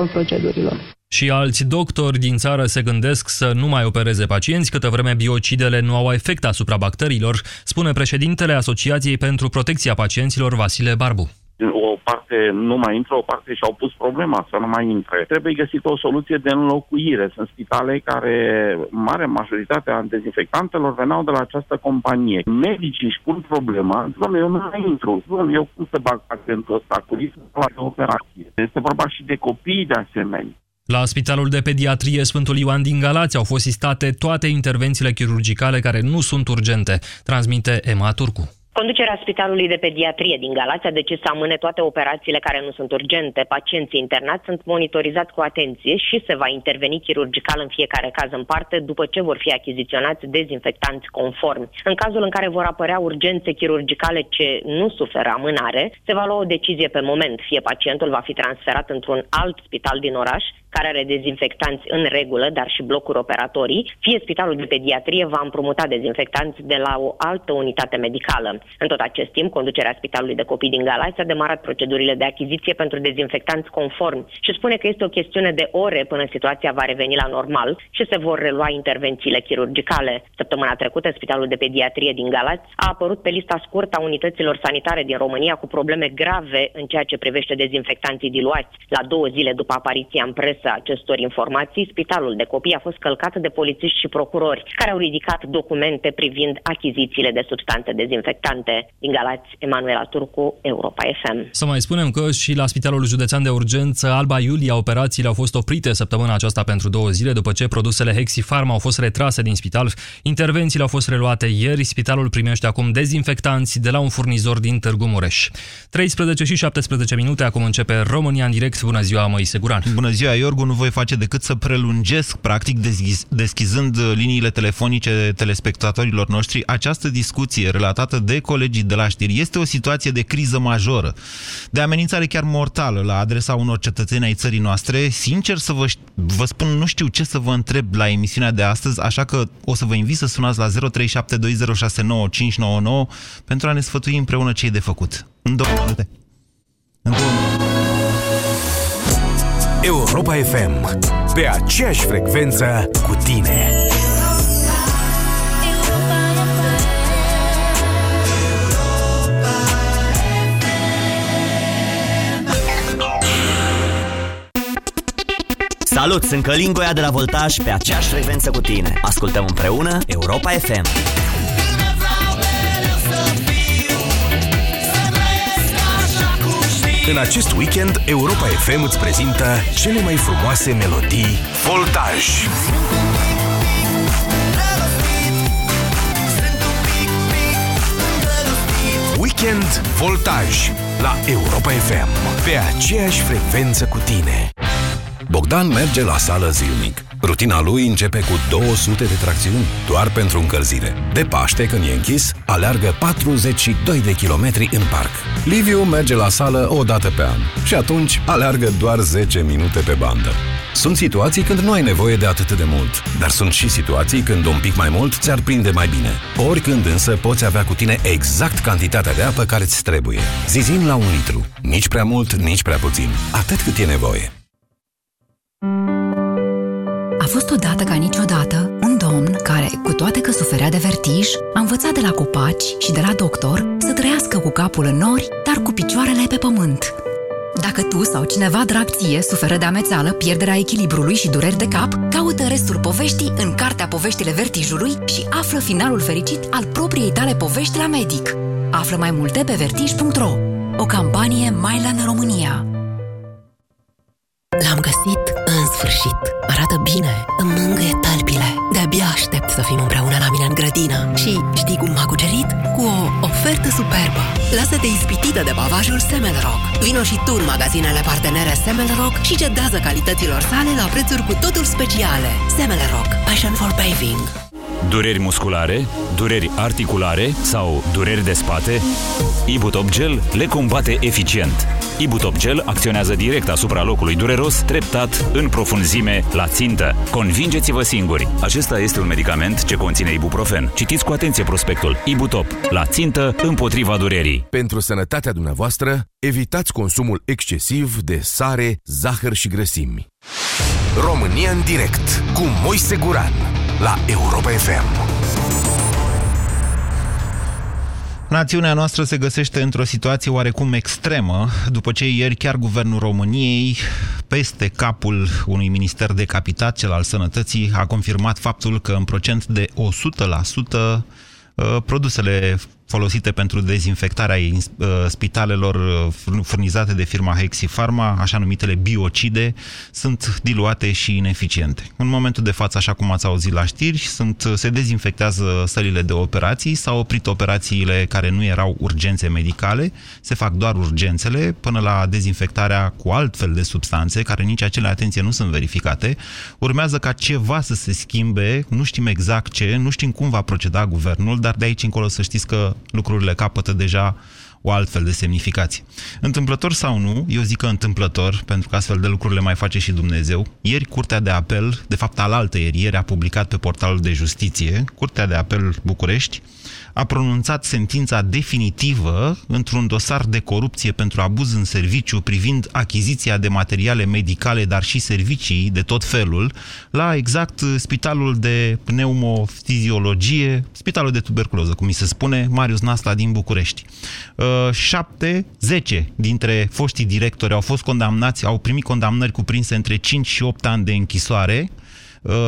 procedurilor. Și alți doctori din țară se gândesc să nu mai opereze pacienți câtă vreme biocidele nu au efect asupra bacteriilor, spune președintele Asociației pentru Protecția Pacienților Vasile Barbu o parte nu mai intră, o parte și-au pus problema să nu mai intre. Trebuie găsită o soluție de înlocuire. Sunt spitale care, mare majoritatea dezinfectantelor veneau de la această companie. Medicii își pun problema, doamne, eu nu mai intru, doamne, eu cum să bag pacientul ăsta cu riscul la operație. Este vorba și de copii de asemenea. La Spitalul de Pediatrie Sfântul Ioan din Galați au fost sistate toate intervențiile chirurgicale care nu sunt urgente, transmite Emma Turcu. Conducerea Spitalului de Pediatrie din Galați a decis să amâne toate operațiile care nu sunt urgente. Pacienții internați sunt monitorizați cu atenție și se va interveni chirurgical în fiecare caz în parte după ce vor fi achiziționați dezinfectanți conformi. În cazul în care vor apărea urgențe chirurgicale ce nu suferă amânare, se va lua o decizie pe moment. Fie pacientul va fi transferat într-un alt spital din oraș, care are dezinfectanți în regulă, dar și blocuri operatorii, fie Spitalul de Pediatrie va împrumuta dezinfectanți de la o altă unitate medicală. În tot acest timp, conducerea Spitalului de Copii din Galați a demarat procedurile de achiziție pentru dezinfectanți conform și spune că este o chestiune de ore până situația va reveni la normal și se vor relua intervențiile chirurgicale. Săptămâna trecută, Spitalul de Pediatrie din Galați a apărut pe lista scurtă a unităților sanitare din România cu probleme grave în ceea ce privește dezinfectanții diluați. La două zile după apariția în presă a acestor informații, Spitalul de Copii a fost călcat de polițiști și procurori, care au ridicat documente privind achizițiile de substanțe dezinfectante importante din Galați, Emanuela Turcu, Europa FM. Să mai spunem că și la Spitalul Județean de Urgență Alba Iulia operațiile au fost oprite săptămâna aceasta pentru două zile după ce produsele Hexifarm au fost retrase din spital. Intervențiile au fost reluate ieri. Spitalul primește acum dezinfectanți de la un furnizor din Târgu Mureș. 13 și 17 minute, acum începe România în direct. Bună ziua, Moise Guran. Bună ziua, Iorgu. Nu voi face decât să prelungesc, practic, deschiz, deschizând liniile telefonice telespectatorilor noștri, această discuție relatată de colegii de la știri, este o situație de criză majoră, de amenințare chiar mortală la adresa unor cetățeni ai țării noastre. Sincer să vă, vă spun, nu știu ce să vă întreb la emisiunea de astăzi, așa că o să vă invit să sunați la 0372069599 pentru a ne sfătui împreună ce e de făcut. În două minute. În două minute. Europa FM. Pe aceeași frecvență cu tine. Salut, sunt Călin Goia de la Voltaj pe aceeași frecvență cu tine. Ascultăm împreună Europa FM. În acest weekend, Europa FM îți prezintă cele mai frumoase melodii Voltaj. Weekend Voltaj la Europa FM. Pe aceeași frecvență cu tine. Bogdan merge la sală zilnic. Rutina lui începe cu 200 de tracțiuni doar pentru încălzire. De Paște, când e închis, aleargă 42 de kilometri în parc. Liviu merge la sală o dată pe an și atunci aleargă doar 10 minute pe bandă. Sunt situații când nu ai nevoie de atât de mult, dar sunt și situații când un pic mai mult ți-ar prinde mai bine. Oricând însă poți avea cu tine exact cantitatea de apă care îți trebuie. Zizin la un litru. Nici prea mult, nici prea puțin. Atât cât e nevoie. A fost odată ca niciodată un domn care, cu toate că suferea de vertij, a învățat de la copaci și de la doctor să trăiască cu capul în nori, dar cu picioarele pe pământ. Dacă tu sau cineva drag ție suferă de amețeală, pierderea echilibrului și dureri de cap, caută restul poveștii în Cartea Poveștile Vertijului și află finalul fericit al propriei tale povești la medic. Află mai multe pe vertij.ro O campanie Mylan România superbă. Lasă-te ispitită de bavajul Semelrock. Vino și tu în magazinele partenere Semelrock și cedează calităților sale la prețuri cu totul speciale. Semelrock. Passion for paving. Dureri musculare, dureri articulare sau dureri de spate? Ibutop Gel le combate eficient. Ibutop Gel acționează direct asupra locului dureros, treptat, în profunzime, la țintă. Convingeți-vă singuri! Acesta este un medicament ce conține ibuprofen. Citiți cu atenție prospectul. Ibutop. La țintă, împotriva durerii. Pentru sănătatea dumneavoastră, evitați consumul excesiv de sare, zahăr și grăsimi. România în direct cu Moise Guran la Europa FM. Națiunea noastră se găsește într-o situație oarecum extremă, după ce ieri chiar Guvernul României, peste capul unui minister decapitat, cel al sănătății, a confirmat faptul că în procent de 100% uh, produsele folosite pentru dezinfectarea uh, spitalelor uh, furnizate de firma Hexifarma, așa numitele biocide, sunt diluate și ineficiente. În momentul de față, așa cum ați auzit la știri, sunt, se dezinfectează sălile de operații, s-au oprit operațiile care nu erau urgențe medicale, se fac doar urgențele, până la dezinfectarea cu altfel de substanțe, care nici acele, atenție, nu sunt verificate. Urmează ca ceva să se schimbe, nu știm exact ce, nu știm cum va proceda guvernul, dar de aici încolo să știți că lucrurile capătă deja o altfel de semnificație. Întâmplător sau nu, eu zic că întâmplător, pentru că astfel de lucruri le mai face și Dumnezeu. Ieri, Curtea de Apel, de fapt alaltă ieri, ieri a publicat pe portalul de justiție, Curtea de Apel București, a pronunțat sentința definitivă într-un dosar de corupție pentru abuz în serviciu privind achiziția de materiale medicale, dar și servicii de tot felul, la exact spitalul de pneumofiziologie, spitalul de tuberculoză, cum mi se spune, Marius Nasla din București. Uh, șapte, zece dintre foștii directori au fost condamnați, au primit condamnări cuprinse între 5 și 8 ani de închisoare, Uh,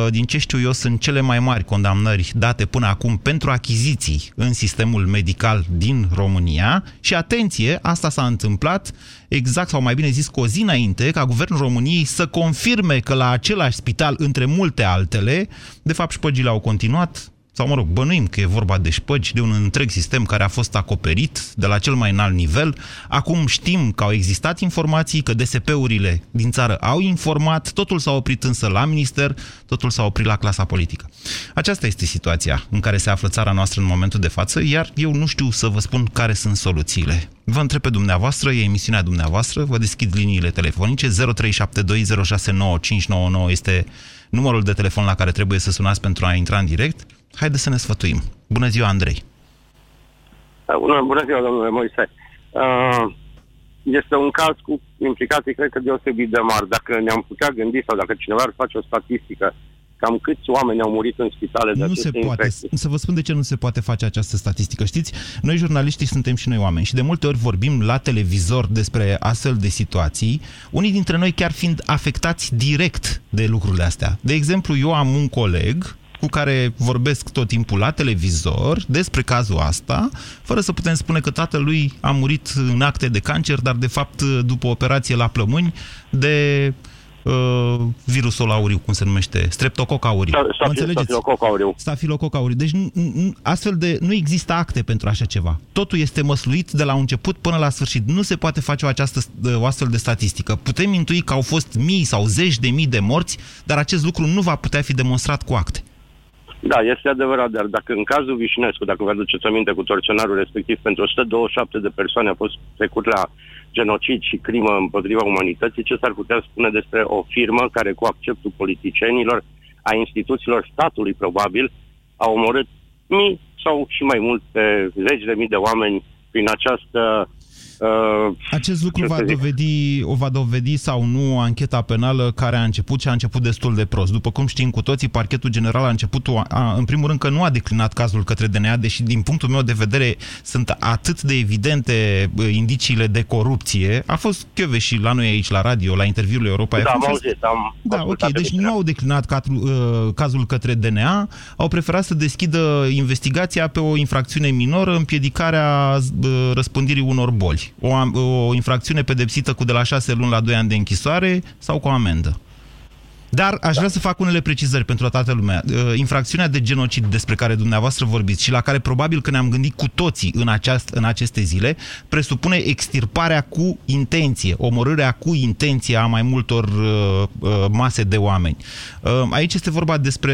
din ce știu eu, sunt cele mai mari condamnări date până acum pentru achiziții în sistemul medical din România. Și atenție, asta s-a întâmplat exact, sau mai bine zis, cu o zi înainte, ca Guvernul României să confirme că la același spital, între multe altele, de fapt șpăgile au continuat, sau mă rog, bănuim că e vorba de șpăgi, de un întreg sistem care a fost acoperit de la cel mai înalt nivel. Acum știm că au existat informații, că DSP-urile din țară au informat, totul s-a oprit însă la minister, totul s-a oprit la clasa politică. Aceasta este situația în care se află țara noastră în momentul de față, iar eu nu știu să vă spun care sunt soluțiile. Vă întreb pe dumneavoastră, e emisiunea dumneavoastră, vă deschid liniile telefonice, 0372069599 este numărul de telefon la care trebuie să sunați pentru a intra în direct. Haideți să ne sfătuim. Bună ziua, Andrei! Bună, bună ziua, domnule Moise! Uh, este un caz cu implicații, cred că, deosebit de mari. Dacă ne-am putea gândi sau dacă cineva ar face o statistică cam câți oameni au murit în spitale de Nu se poate. infecții. Să vă spun de ce nu se poate face această statistică. Știți, noi jurnaliștii suntem și noi oameni și de multe ori vorbim la televizor despre astfel de situații, unii dintre noi chiar fiind afectați direct de lucrurile astea. De exemplu, eu am un coleg cu care vorbesc tot timpul la televizor despre cazul asta, fără să putem spune că tatălui a murit în acte de cancer, dar de fapt după operație la plămâni de uh, virusul auriu, cum se numește, streptococ auriu. Sta- Mă stafi- înțelegeți? stafilococ auriu. Stafilococ auriu. Deci nu- nu- astfel de, nu există acte pentru așa ceva. Totul este măsluit de la început până la sfârșit. Nu se poate face o, această, o astfel de statistică. Putem intui că au fost mii sau zeci de mii de morți, dar acest lucru nu va putea fi demonstrat cu acte. Da, este adevărat, dar dacă în cazul Vișinescu, dacă vă aduceți aminte cu torționarul respectiv, pentru 127 de persoane a fost trecut la genocid și crimă împotriva umanității, ce s-ar putea spune despre o firmă care, cu acceptul politicienilor, a instituțiilor statului probabil, a omorât mii sau și mai multe zeci de mii de oameni prin această Uh, Acest lucru ce va să zic? dovedi, o va dovedi sau nu ancheta penală care a început și a început destul de prost. După cum știm cu toții, parchetul general a început, a, în primul rând, că nu a declinat cazul către DNA, deși din punctul meu de vedere sunt atât de evidente bă, indiciile de corupție. A fost și la noi aici la radio, la interviul Europa da, FM, am și a auzit, am da, ok. ascultat Deci emisiunea. nu au declinat cadru, uh, cazul către DNA, au preferat să deschidă investigația pe o infracțiune minoră, împiedicarea uh, răspândirii unor boli. O, am- o infracțiune pedepsită cu de la 6 luni la 2 ani de închisoare sau cu amendă. Dar aș vrea să fac unele precizări pentru toată lumea. Uh, infracțiunea de genocid despre care dumneavoastră vorbiți și la care probabil că ne-am gândit cu toții în, aceast, în aceste zile, presupune extirparea cu intenție, omorârea cu intenție a mai multor uh, uh, mase de oameni. Uh, aici este vorba despre...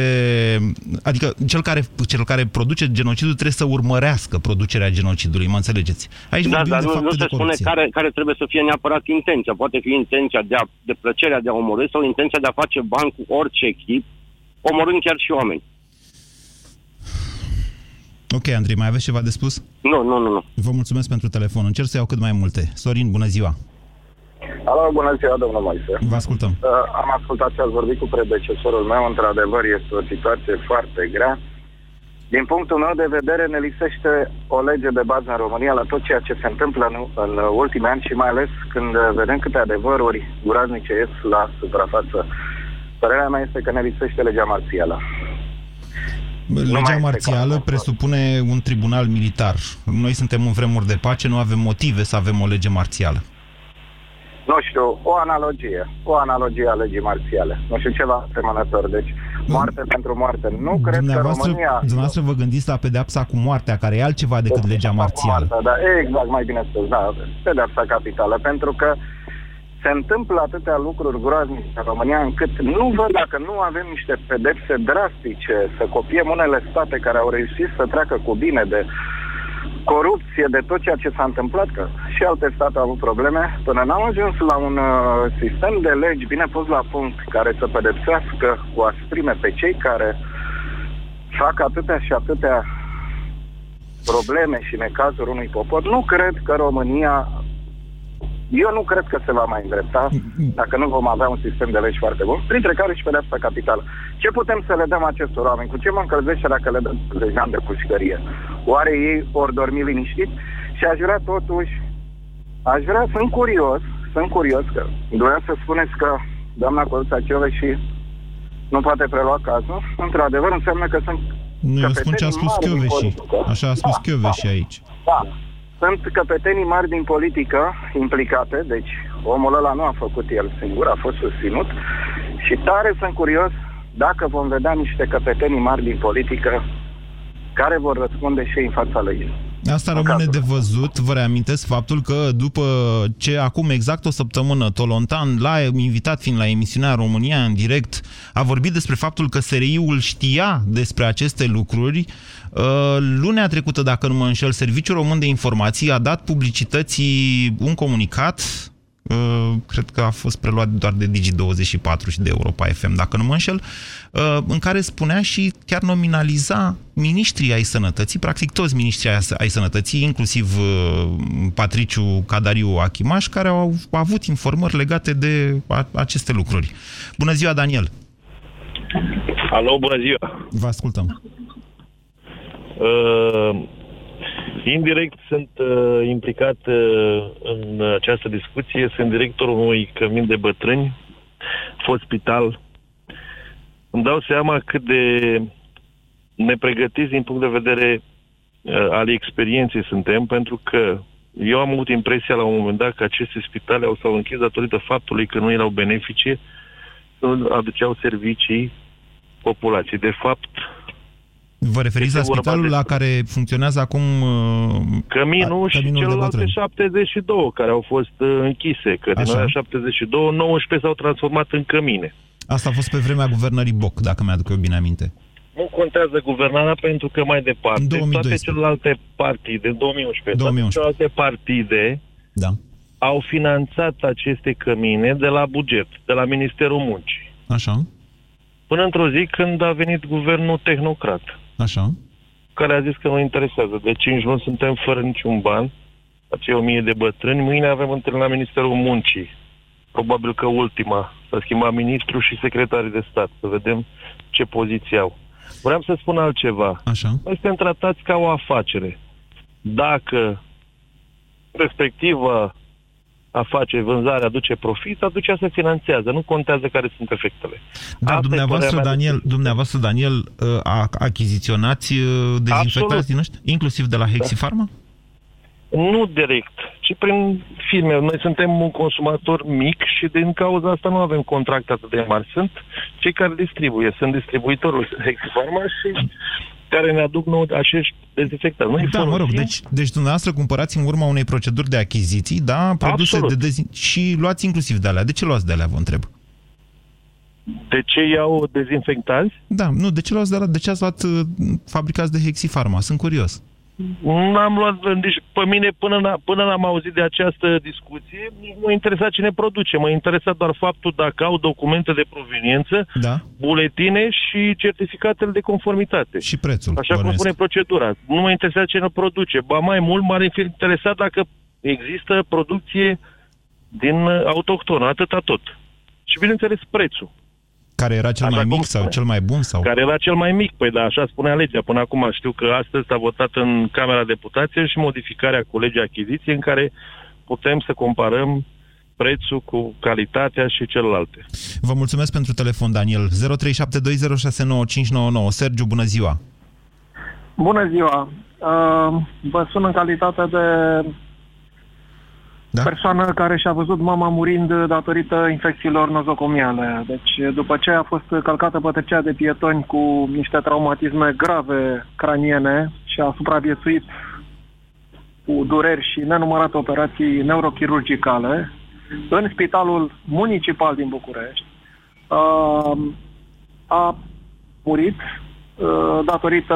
Adică cel care, cel care produce genocidul trebuie să urmărească producerea genocidului, mă înțelegeți? Aici da, vorbim dar de nu, fapte nu se de spune corupție. care, care trebuie să fie neapărat intenția. Poate fi intenția de, a, de plăcerea de a omorâ sau intenția de a face bani cu orice echip, omorând chiar și oameni. Ok, Andrei, mai aveți ceva de spus? Nu, nu, nu, nu. Vă mulțumesc pentru telefon. Încerc să iau cât mai multe. Sorin, bună ziua! Alo, bună ziua, domnul Moise. Vă ascultăm. Uh, am ascultat ce ați vorbit cu predecesorul meu. Într-adevăr, este o situație foarte grea. Din punctul meu de vedere, ne lipsește o lege de bază în România la tot ceea ce se întâmplă în, în ultimii ani și mai ales când vedem câte adevăruri guraznice ies la suprafață. Părerea mea este că ne lipsește legea marțială. Legea marțială presupune un tribunal militar. Noi suntem în vremuri de pace, nu avem motive să avem o lege marțială. Nu știu, o analogie. O analogie a legii marțiale. Nu știu, ceva asemănător. Deci, moarte pentru moarte. Nu cred că Dumneavoastră, România... dumneavoastră vă gândiți la pedeapsa cu moartea, care e altceva decât legea marțială. Da, da, exact, mai bine spus, da, pedepsa capitală, pentru că se întâmplă atâtea lucruri groaznice în România încât nu văd dacă nu avem niște pedepse drastice, să copiem unele state care au reușit să treacă cu bine de corupție, de tot ceea ce s-a întâmplat, că și alte state au avut probleme, până n-am ajuns la un uh, sistem de legi bine pus la punct, care să pedepsească cu asprime pe cei care fac atâtea și atâtea probleme și necazuri unui popor, nu cred că România eu nu cred că se va mai îndrepta dacă nu vom avea un sistem de legi foarte bun, printre care și pedeapsa capitală. Ce putem să le dăm acestor oameni? Cu ce mă încălzește dacă le dăm 10 ani de pușcărie? Oare ei ori dormi liniștit? Și aș vrea totuși, aș vrea, sunt curios, sunt curios că doream să spuneți că doamna Căluța și nu poate prelua cazul. Într-adevăr, înseamnă că sunt Nu, eu spun ce a spus căpetenii mari din Chioveși. politică. Așa a spus Da, Chioveși aici. Da. Sunt căpetenii mari din politică implicate, deci omul ăla nu a făcut el singur, a fost susținut și tare sunt curios dacă vom vedea niște căpetenii mari din politică care vor răspunde și ei în fața legii. Asta rămâne de văzut. Vă reamintesc faptul că după ce acum exact o săptămână Tolontan l-a invitat fiind la emisiunea România în direct, a vorbit despre faptul că SRI-ul știa despre aceste lucruri. Uh, Lunea trecută, dacă nu mă înșel, Serviciul Român de Informații a dat publicității un comunicat Uh, cred că a fost preluat doar de Digi24 și de Europa FM, dacă nu mă înșel, uh, în care spunea și chiar nominaliza miniștrii ai sănătății, practic toți miniștrii ai- ai sănătății, inclusiv uh, Patriciu Cadariu Achimaș, care au avut informări legate de a- aceste lucruri. Bună ziua, Daniel! Alo, bună ziua! Vă ascultăm. Uh, indirect sunt uh, implicat uh, în această discuție. Sunt directorul unui cămin de bătrâni, fost spital. Îmi dau seama cât de nepregătiți din punct de vedere uh, al experienței suntem, pentru că eu am avut impresia la un moment dat că aceste spitale au s-au închis datorită faptului că nu erau benefice, nu aduceau servicii populației. De fapt, Vă referiți la Este vorba spitalul de- la care funcționează acum uh, Căminul a- și căminul de celelalte bătrâni? 72 care au fost uh, închise, că din Așa. alea 72, 19 s-au transformat în cămine. Asta a fost pe vremea guvernării Boc, dacă mi-aduc eu bine aminte. Nu contează guvernarea pentru că mai departe În 2012. toate celelalte partide, în 2011, 2011. toate celelalte partide Da. au finanțat aceste cămine de la buget, de la Ministerul Muncii. Așa, Până într-o zi când a venit guvernul tehnocrat, așa. care a zis că nu interesează. De 5 luni suntem fără niciun ban, acei 1000 de bătrâni. Mâine avem întâlnire la Ministerul Muncii. Probabil că ultima. S-a schimbat ministru și secretarii de stat. Să vedem ce poziție au. Vreau să spun altceva. Așa. Noi suntem tratați ca o afacere. Dacă respectivă afacere, vânzare aduce profit, atunci se finanțează. Nu contează care sunt efectele. Dar Asta e dumneavoastră, părerea mea Daniel, dumneavoastră, Daniel, uh, a, achiziționați uh, dezinfectanți Absolut. din ăștia, inclusiv de la Hexifarma? Nu direct, ci și prin firme. Noi suntem un consumator mic și din cauza asta nu avem contracte atât de mari. Sunt cei care distribuie, sunt distribuitorul Hexifarma și care ne aduc nouă acești dezinfectanți. Noi da, folosim... mă rog, deci, deci dumneavoastră cumpărați în urma unei proceduri de achiziții, da, produse Absolut. de dezin... și luați inclusiv de alea. De ce luați de alea, vă întreb? De ce iau dezinfectanți? Da, nu, de ce luați de alea? De ce ați luat uh, fabricați de Hexifarma? Sunt curios. N-am luat, deci pe mine până, n- până n-am auzit de această discuție, nici nu mă interesa cine produce, mă interesa doar faptul dacă au documente de proveniență, Da. buletine și certificatele de conformitate. Și prețul. Așa cum bănuiesc. spune procedura. Nu mă interesa cine produce. Ba mai mult m-ar fi interesat dacă există producție din uh, autohtonă, atâta tot. Și bineînțeles prețul. Care era cel Așa mai cum mic sau spune. cel mai bun? sau? Care era cel mai mic, păi da, așa spunea legea până acum. Știu că astăzi s-a votat în Camera Deputației și modificarea cu legea achiziției în care putem să comparăm prețul cu calitatea și celelalte. Vă mulțumesc pentru telefon, Daniel. 0372069599. Sergiu, bună ziua! Bună ziua! Uh, vă sun în calitate de Da? persoană care și-a văzut mama murind datorită infecțiilor nozocomiale. Deci, după ce a fost călcată pe trecerea de pietoni cu niște traumatisme grave craniene și a supraviețuit cu dureri și nenumărate operații neurochirurgicale în Spitalul Municipal din București, uh, a murit uh, datorită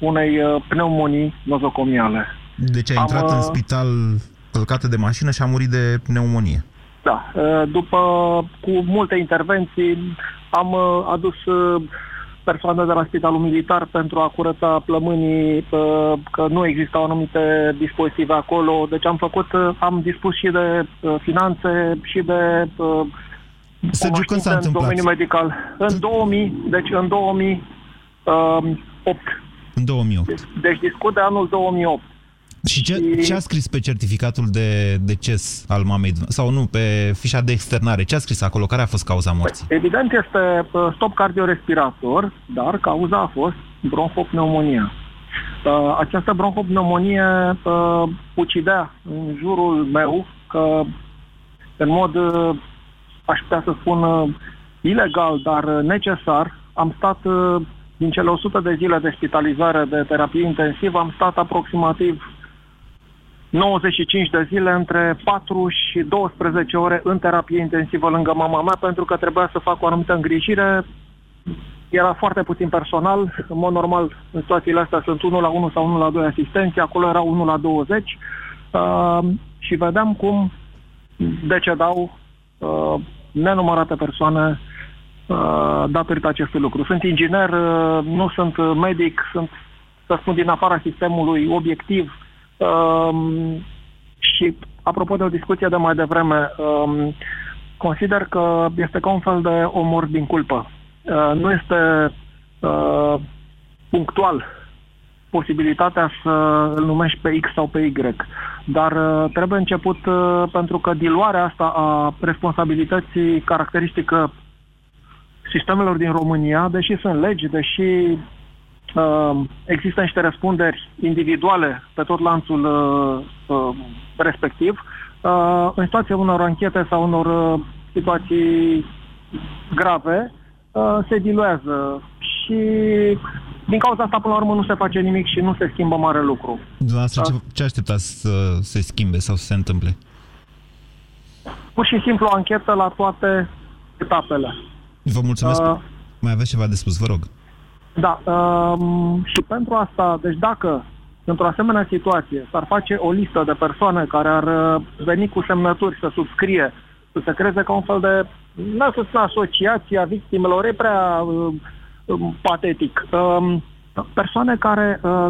unei uh, pneumonii nozocomiale. Deci a Am, intrat în uh, spital călcată de mașină și a murit de pneumonie. Da, uh, după cu multe intervenții am uh, adus uh, persoane de la Spitalul Militar pentru a curăța plămânii, uh, că nu existau anumite dispozitive acolo, deci am făcut, uh, am dispus și de uh, finanțe și de uh, Sergiu, când s-a cunoștințe în întâmplat? domeniul medical. În 2000, deci în 2008. În 2008. Deci discut de anul 2008. Și ce, ce a scris pe certificatul de deces al mamei? Sau nu, pe fișa de externare? Ce a scris acolo? Care a fost cauza morții? Evident este uh, stop cardiorespirator, dar cauza a fost bronhopneumonia. Uh, Această bronhopneumonie uh, ucidea în jurul meu că în mod, uh, aș putea să spun, uh, ilegal, dar uh, necesar, am stat uh, din cele 100 de zile de spitalizare de terapie intensivă, am stat aproximativ 95 de zile între 4 și 12 ore în terapie intensivă lângă mama mea pentru că trebuia să fac o anumită îngrijire. Era foarte puțin personal. În mod normal, în situațiile astea sunt 1 la 1 sau 1 la 2 asistenți. Acolo era 1 la 20. Uh, și vedeam cum decedau uh, nenumărate persoane uh, datorită acestui lucru. Sunt inginer, uh, nu sunt uh, medic, sunt, să spun, din afara sistemului obiectiv. Um, și apropo de o discuție de mai devreme, um, consider că este ca un fel de omor din culpă. Uh, nu este uh, punctual posibilitatea să îl numești pe X sau pe Y, dar uh, trebuie început uh, pentru că diluarea asta a responsabilității caracteristică sistemelor din România, deși sunt legi, deși uh, există niște răspunderi individuale pe tot lanțul uh, uh, respectiv, uh, în situația unor anchete sau unor uh, situații grave, uh, se diluează și din cauza asta, până la urmă, nu se face nimic și nu se schimbă mare lucru. Dumneavoastră, ce, ce așteptați să se schimbe sau să se întâmple? Pur și simplu o anchetă la toate etapele. Vă mulțumesc. Uh, Mai aveți ceva de spus, vă rog. Da, um, și pentru asta, deci dacă într-o asemenea situație s-ar face o listă de persoane care ar uh, veni cu semnături să subscrie, să se creeze ca un fel de, nu să spun asociația victimelor, e prea uh, um, patetic. Um, persoane care uh,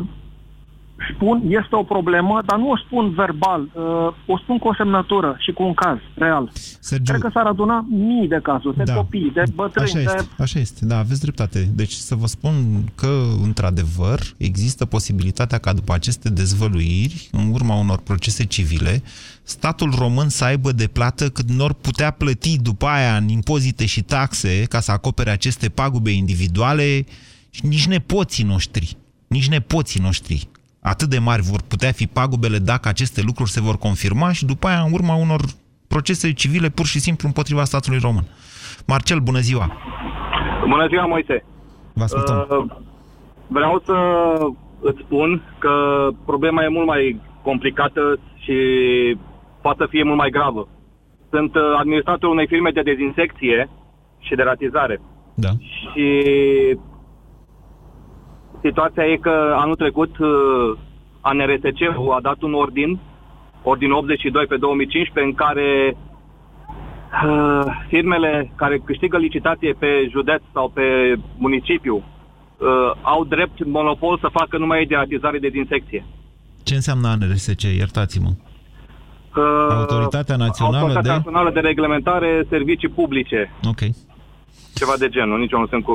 spun este o problemă, dar nu o spun verbal, uh, o spun cu o semnătură și cu un caz real. Sergiu, Cred că s-ar aduna mii de cazuri, de Da. copii, de bătrâni, Așa de este, așa este, da, aveți dreptate. Deci să vă spun că, într-adevăr, există posibilitatea ca după aceste dezvăluiri, în urma unor procese civile, statul român să aibă de plată cât n-or putea plăti după aia în impozite și taxe ca să acopere aceste pagube individuale și nici nepoții noștri, nici nepoții noștri atât de mari vor putea fi pagubele dacă aceste lucruri se vor confirma și după aia, în urma unor procese civile pur și simplu împotriva statului român. Marcel, bună ziua! Bună ziua, Moise! Vă ascultăm. Uh, vreau să îți spun că problema e mult mai complicată și poate să fie mult mai gravă. Sunt uh, administratorul unei firme de dezinsecție și de ratizare. Da. Și situația e că anul trecut uh, ANRSC a dat un ordin, ordin 82 pe 2015, în care uh, firmele care câștigă licitație pe județ sau pe municipiu uh, au drept monopol să facă numai de ratizare de dinsecție. Ce înseamnă ANRSC? Iertați-mă. Uh, Autoritatea Națională Autoritatea de... Națională de Reglementare Servicii Publice. Ok. Ceva de genul, nici eu nu sunt cu...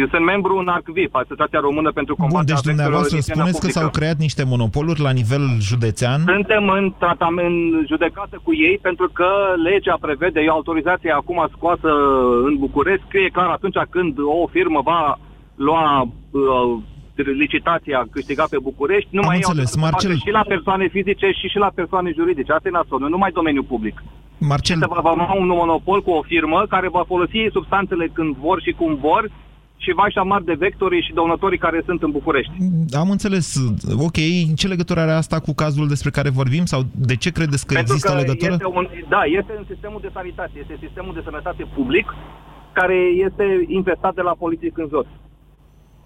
Eu sunt membru în ARCVIP, Asociația Română pentru Bun, Combaterea deci Efectelor dumneavoastră din Igiena spuneți că Publică. s-au creat niște monopoluri la nivel județean. Suntem în tratament judecată cu ei pentru că legea prevede, e o autorizație acum scoasă în București, scrie clar atunci când o firmă va lua uh, licitația câștigat pe București, nu Am mai înțeles, Marcel. și la persoane fizice și și la persoane juridice. Asta e nasolul, nu numai domeniul public. Marcel, Se va avea un monopol cu o firmă care va folosi substanțele când vor și cum vor și vaș așa mari de vectorii și dăunătorii care sunt în București. am înțeles. Ok, ce legătură are asta cu cazul despre care vorbim? Sau de ce credeți că Pentru există că legătură? Este un, da, este în sistemul de sanitate, este sistemul de sănătate public care este infestat de la politic în jos.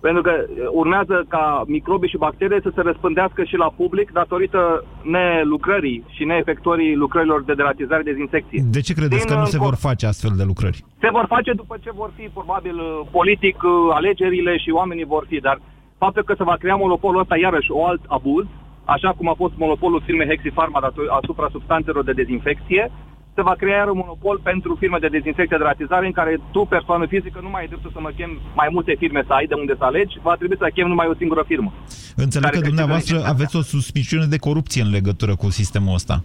Pentru că uh, urmează ca microbii și bacterii să se răspândească și la public datorită nelucrării și neefectuării lucrărilor de deratizare de dezinfecție. De ce credeți Din, că nu uh, se co- vor face astfel de lucrări? Se vor face după ce vor fi, probabil, uh, politic, uh, alegerile și oamenii vor fi, dar faptul că se va crea monopolul ăsta, iarăși, o alt abuz, așa cum a fost monopolul firmei Hexifarma dator- asupra substanțelor de dezinfecție, se va crea iar un monopol pentru firme de dezinfecție de ratizare în care tu, persoană fizică, nu mai ai dreptul să mă chem mai multe firme să ai de unde să alegi, va trebui să chem numai o singură firmă. Înțeleg Care că câștigă dumneavoastră licitația. aveți o suspiciune de corupție în legătură cu sistemul ăsta.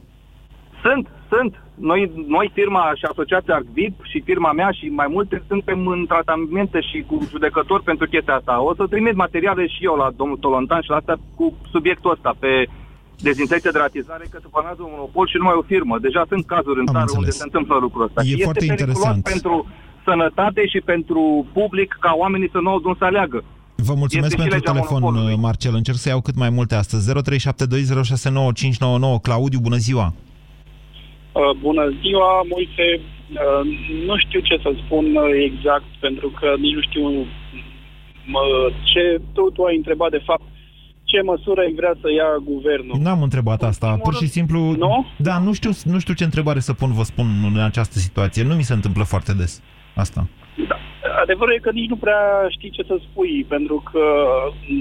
Sunt, sunt. Noi, noi firma și asociația ARCVIP și firma mea și mai multe suntem în tratamente și cu judecători pentru chestia asta. O să trimit materiale și eu la domnul Tolontan și la asta cu subiectul ăsta pe dezinfecție de ratizare că se formează un monopol și numai o firmă. Deja sunt cazuri în Am țară înțeles. unde se întâmplă lucrul ăsta. E Și este foarte periculos interesant. pentru sănătate și pentru public ca oamenii să nu au de unde să aleagă. Vă mulțumesc Este și pentru legea telefon, monopolului. Marcel. Încerc să iau cât mai multe astăzi. 0372069599. Claudiu, bună ziua! Uh, bună ziua, Moise. Uh, nu știu ce să spun uh, exact, pentru că nici nu știu mă, ce tu, tu ai întrebat de fapt ce măsură îi vrea să ia guvernul. N-am întrebat asta, pur și simplu... Nu? Da, nu știu, nu știu ce întrebare să pun, vă spun, în această situație. Nu mi se întâmplă foarte des asta. Adevărul e că nici nu prea știi ce să spui, pentru că,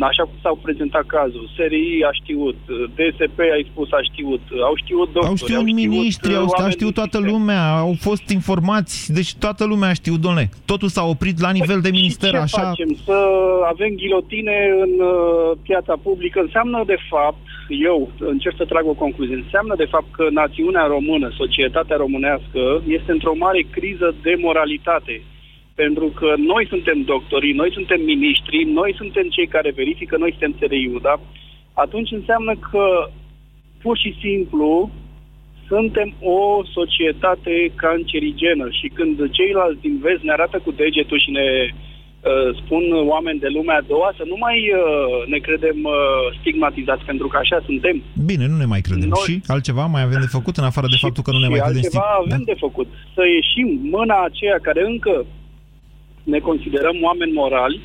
așa cum s-au prezentat cazul, SRI a știut, DSP ai spus a știut, au știut doctori, Au știut miniștri, au, a știut toată lumea, au fost informați, deci toată lumea a știut, domnule. Totul s-a oprit la nivel de minister, ce așa... facem? Să avem ghilotine în uh, piața publică înseamnă de fapt, eu încerc să trag o concluzie, înseamnă de fapt că națiunea română, societatea românească, este într-o mare criză de moralitate. Pentru că noi suntem doctorii, noi suntem miniștri, noi suntem cei care verifică, noi suntem SRI-ul, da? Atunci înseamnă că pur și simplu suntem o societate cancerigenă și când ceilalți din vest ne arată cu degetul și ne uh, spun oameni de lumea a doua să nu mai uh, ne credem uh, stigmatizați, pentru că așa suntem. Bine, nu ne mai credem. Noi- Și altceva mai avem de făcut, în afară de faptul că nu ne mai și credem? altceva stig- avem de făcut. Să ieșim mâna aceea care încă ne considerăm oameni morali,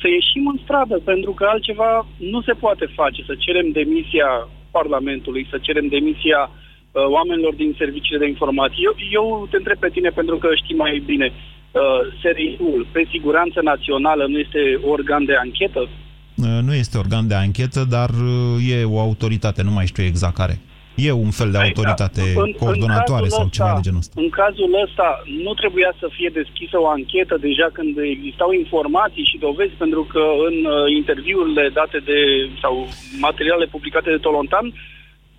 să ieșim în stradă, pentru că altceva nu se poate face. Să cerem demisia Parlamentului, să cerem demisia uh, oamenilor din serviciile de informații. Eu, eu te întreb pe tine pentru că știi mai bine. Uh, SRI-ul pe siguranță națională nu este organ de anchetă? Uh, Nu este organ de anchetă, dar uh, e o autoritate, nu mai știu exact care. E un fel de autoritate coordonatoare cazul sau ăsta- ceva de genul ăsta. În cazul ăsta nu trebuia să fie deschisă o anchetă deja când existau informații și dovezi, pentru că în uh, interviurile date de sau materiale publicate de Tolontan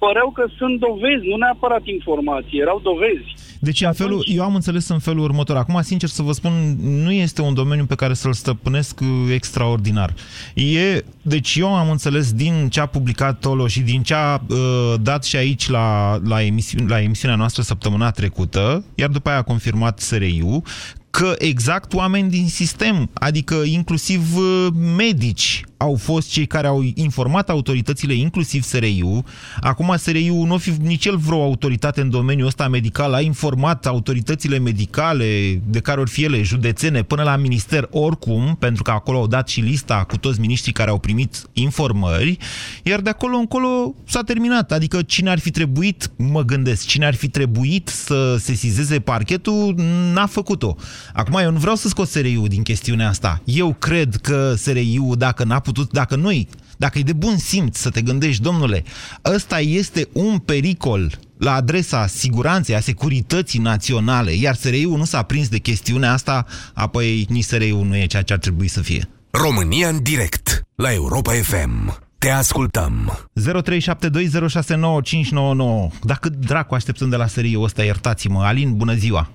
păreau că sunt dovezi, nu neapărat informații, erau dovezi. Deci, în felul, eu am înțeles în felul următor. Acum, sincer să vă spun, nu este un domeniu pe care să-l stăpânesc uh, extraordinar. E, deci eu am înțeles din ce a publicat Tolo și din ce a uh, dat și aici la, la, emisiune, la emisiunea noastră săptămâna trecută, iar după aia a confirmat SRI-ul, că exact oameni din sistem, adică inclusiv uh, medici, au fost cei care au informat autoritățile, inclusiv SRI-ul. Acum SRI-ul nu fi nici el vreo autoritate în domeniul ăsta medical, a informat autoritățile medicale, de care ori fi ele, județene, până la minister oricum, pentru că acolo au dat și lista cu toți miniștrii care au primit informări, iar de acolo încolo s-a terminat. Adică cine ar fi trebuit, mă gândesc, cine ar fi trebuit să sesizeze parchetul, n-a făcut-o. Acum, eu nu vreau să scot SRI-ul din chestiunea asta. Eu cred că SRI-ul, dacă n-a putut, dacă noi, dacă e de bun simț să te gândești, domnule, ăsta este un pericol la adresa siguranței, a securității naționale, iar SRI-ul nu s-a prins de chestiunea asta, apoi nici SRI-ul nu e ceea ce ar trebui să fie. România în direct, la Europa FM. Te ascultăm. 0372069599. Dacă dracu așteptăm de la SRI-ul ăsta, iertați-mă. Alin, bună ziua!